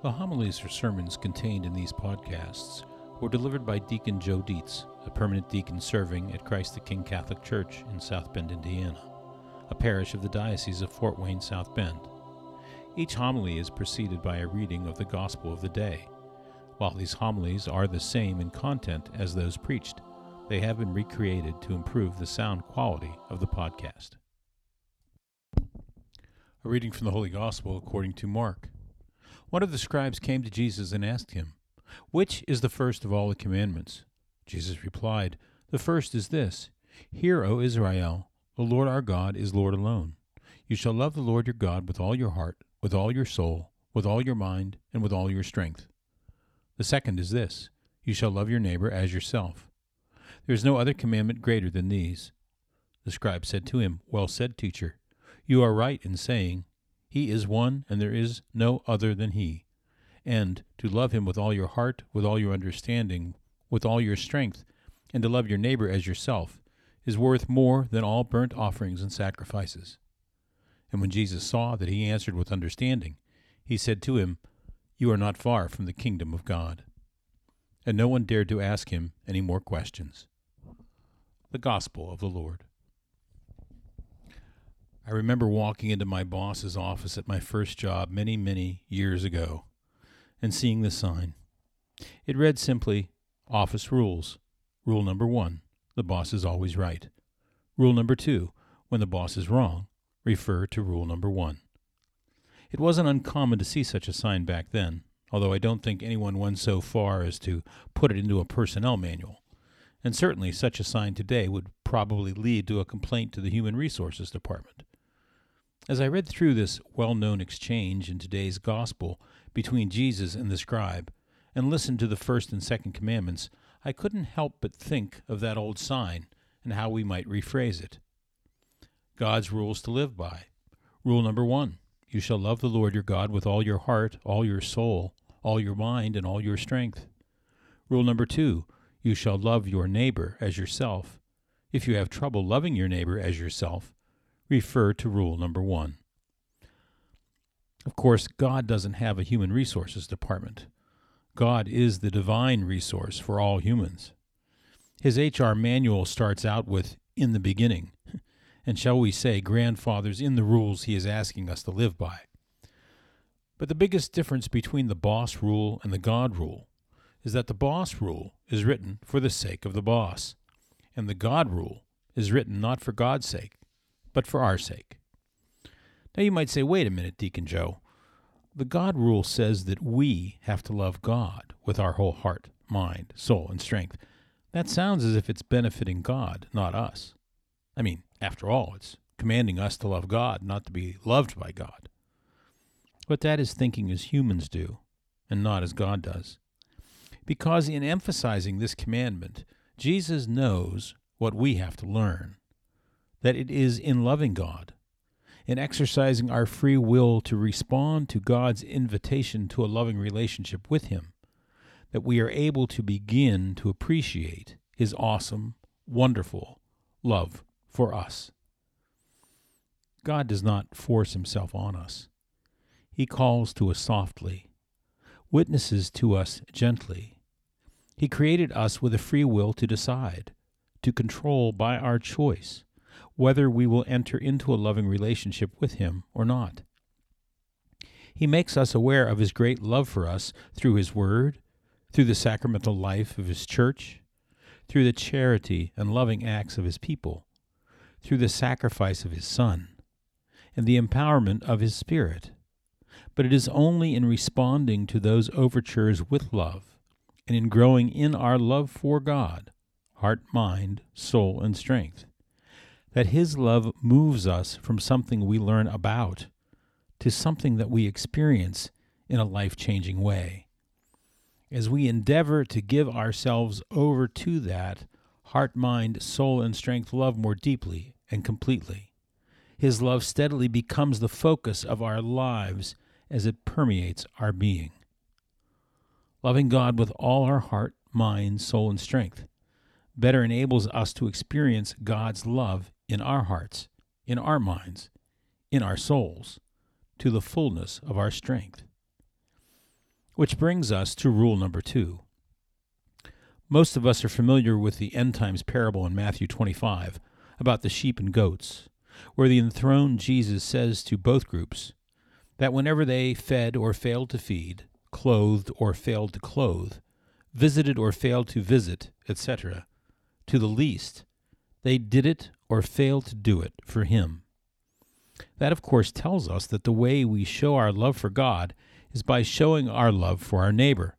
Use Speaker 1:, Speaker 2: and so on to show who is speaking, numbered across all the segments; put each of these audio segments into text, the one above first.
Speaker 1: The homilies or sermons contained in these podcasts were delivered by Deacon Joe Dietz, a permanent deacon serving at Christ the King Catholic Church in South Bend, Indiana, a parish of the Diocese of Fort Wayne, South Bend. Each homily is preceded by a reading of the Gospel of the day. While these homilies are the same in content as those preached, they have been recreated to improve the sound quality of the podcast. A reading from the Holy Gospel according to Mark. One of the scribes came to Jesus and asked him, Which is the first of all the commandments? Jesus replied, The first is this Hear, O Israel, the Lord our God is Lord alone. You shall love the Lord your God with all your heart, with all your soul, with all your mind, and with all your strength. The second is this You shall love your neighbor as yourself. There is no other commandment greater than these. The scribe said to him, Well said, teacher. You are right in saying, he is one, and there is no other than He. And to love Him with all your heart, with all your understanding, with all your strength, and to love your neighbor as yourself, is worth more than all burnt offerings and sacrifices. And when Jesus saw that he answered with understanding, he said to him, You are not far from the kingdom of God. And no one dared to ask him any more questions. The Gospel of the Lord. I remember walking into my boss's office at my first job many, many years ago and seeing the sign. It read simply Office Rules. Rule number one the boss is always right. Rule number two when the boss is wrong, refer to rule number one. It wasn't uncommon to see such a sign back then, although I don't think anyone went so far as to put it into a personnel manual. And certainly such a sign today would probably lead to a complaint to the Human Resources Department. As I read through this well known exchange in today's Gospel between Jesus and the scribe, and listened to the first and second commandments, I couldn't help but think of that old sign and how we might rephrase it. God's rules to live by. Rule number one You shall love the Lord your God with all your heart, all your soul, all your mind, and all your strength. Rule number two You shall love your neighbor as yourself. If you have trouble loving your neighbor as yourself, refer to rule number one. Of course, God doesn't have a human resources department. God is the divine resource for all humans. His HR manual starts out with in the beginning, and shall we say, grandfathers in the rules he is asking us to live by. But the biggest difference between the boss rule and the God rule is that the boss rule is written for the sake of the boss, and the God rule is written not for God's sake, but for our sake. Now you might say, wait a minute, Deacon Joe. The God rule says that we have to love God with our whole heart, mind, soul, and strength. That sounds as if it's benefiting God, not us. I mean, after all, it's commanding us to love God, not to be loved by God. But that is thinking as humans do, and not as God does. Because in emphasizing this commandment, Jesus knows what we have to learn that it is in loving God, in exercising our free will to respond to God's invitation to a loving relationship with Him, that we are able to begin to appreciate His awesome, wonderful love for us. God does not force Himself on us. He calls to us softly, witnesses to us gently. He created us with a free will to decide, to control by our choice whether we will enter into a loving relationship with Him or not. He makes us aware of His great love for us through His Word, through the sacramental life of His church, through the charity and loving acts of His people, through the sacrifice of His Son, and the empowerment of His Spirit. But it is only in responding to those overtures with love and in growing in our love for God, heart, mind, soul, and strength, that His love moves us from something we learn about to something that we experience in a life changing way. As we endeavor to give ourselves over to that heart, mind, soul, and strength love more deeply and completely, His love steadily becomes the focus of our lives as it permeates our being. Loving God with all our heart, mind, soul, and strength better enables us to experience God's love in our hearts, in our minds, in our souls, to the fullness of our strength. Which brings us to rule number two. Most of us are familiar with the end times parable in Matthew 25 about the sheep and goats, where the enthroned Jesus says to both groups that whenever they fed or failed to feed, clothed or failed to clothe, visited or failed to visit, etc., to the least, they did it or fail to do it for Him. That, of course, tells us that the way we show our love for God is by showing our love for our neighbor.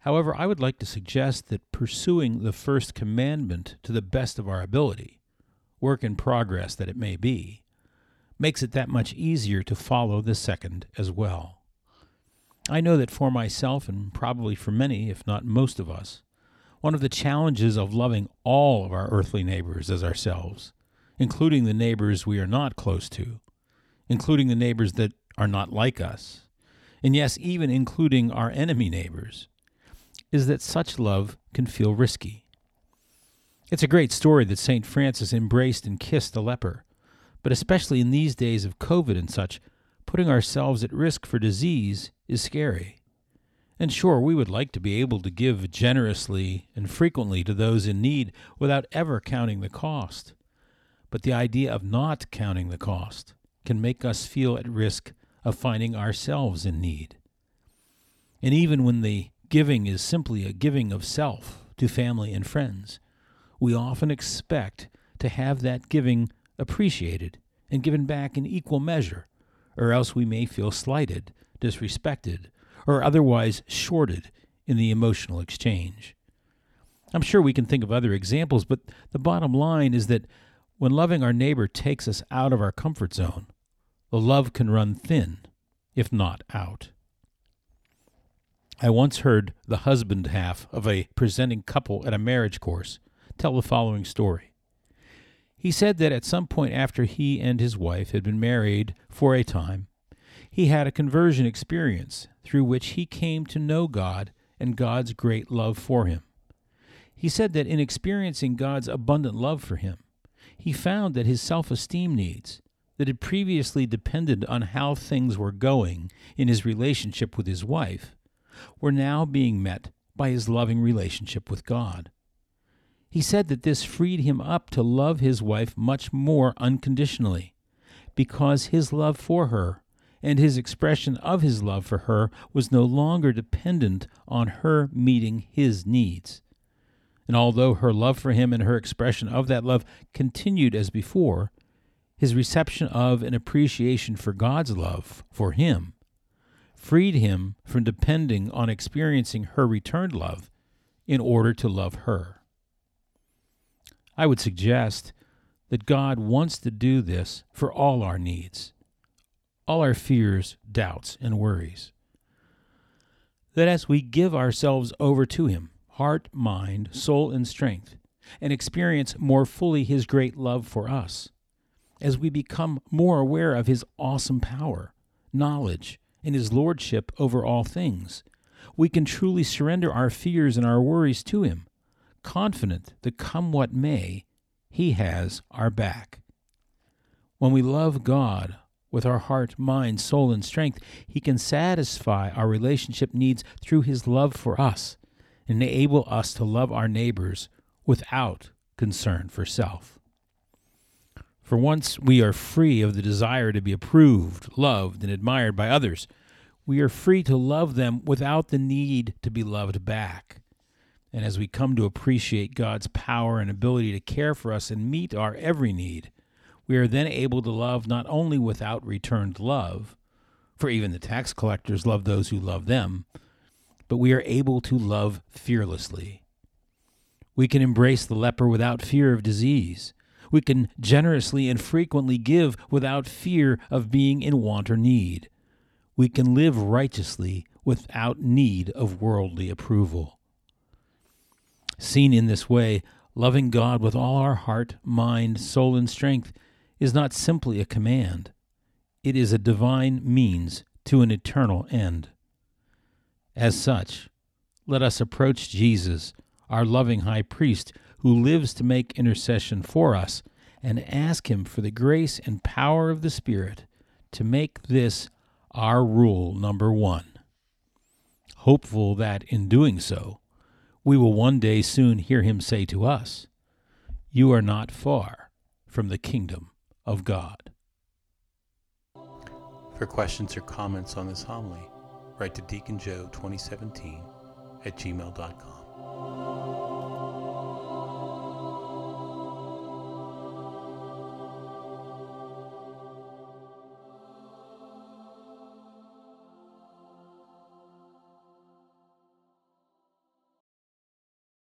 Speaker 1: However, I would like to suggest that pursuing the first commandment to the best of our ability, work in progress that it may be, makes it that much easier to follow the second as well. I know that for myself, and probably for many, if not most of us, one of the challenges of loving all of our earthly neighbors as ourselves, including the neighbors we are not close to, including the neighbors that are not like us, and yes, even including our enemy neighbors, is that such love can feel risky. It's a great story that St. Francis embraced and kissed a leper, but especially in these days of COVID and such, putting ourselves at risk for disease is scary. And sure, we would like to be able to give generously and frequently to those in need without ever counting the cost. But the idea of not counting the cost can make us feel at risk of finding ourselves in need. And even when the giving is simply a giving of self to family and friends, we often expect to have that giving appreciated, and given back in equal measure, or else we may feel slighted, disrespected, or otherwise shorted in the emotional exchange. I'm sure we can think of other examples, but the bottom line is that when loving our neighbor takes us out of our comfort zone, the love can run thin, if not out. I once heard the husband half of a presenting couple at a marriage course tell the following story. He said that at some point after he and his wife had been married for a time, he had a conversion experience through which he came to know God and God's great love for him. He said that in experiencing God's abundant love for him, he found that his self esteem needs, that had previously depended on how things were going in his relationship with his wife, were now being met by his loving relationship with God. He said that this freed him up to love his wife much more unconditionally, because his love for her and his expression of his love for her was no longer dependent on her meeting his needs. And although her love for him and her expression of that love continued as before, his reception of and appreciation for God's love for him freed him from depending on experiencing her returned love in order to love her. I would suggest that God wants to do this for all our needs, all our fears, doubts, and worries. That as we give ourselves over to Him, heart, mind, soul, and strength, and experience more fully His great love for us, as we become more aware of His awesome power, knowledge, and His lordship over all things, we can truly surrender our fears and our worries to Him confident that come what may, He has our back. When we love God with our heart, mind, soul, and strength, He can satisfy our relationship needs through His love for us and enable us to love our neighbors without concern for self. For once we are free of the desire to be approved, loved, and admired by others, we are free to love them without the need to be loved back. And as we come to appreciate God's power and ability to care for us and meet our every need, we are then able to love not only without returned love, for even the tax collectors love those who love them, but we are able to love fearlessly. We can embrace the leper without fear of disease. We can generously and frequently give without fear of being in want or need. We can live righteously without need of worldly approval. Seen in this way, loving God with all our heart, mind, soul, and strength is not simply a command, it is a divine means to an eternal end. As such, let us approach Jesus, our loving high priest, who lives to make intercession for us, and ask him for the grace and power of the Spirit to make this our rule number one. hopeful that in doing so, we will one day soon hear him say to us, You are not far from the kingdom of God. For questions or comments on this homily, write to Deacon Joe 2017 at gmail.com.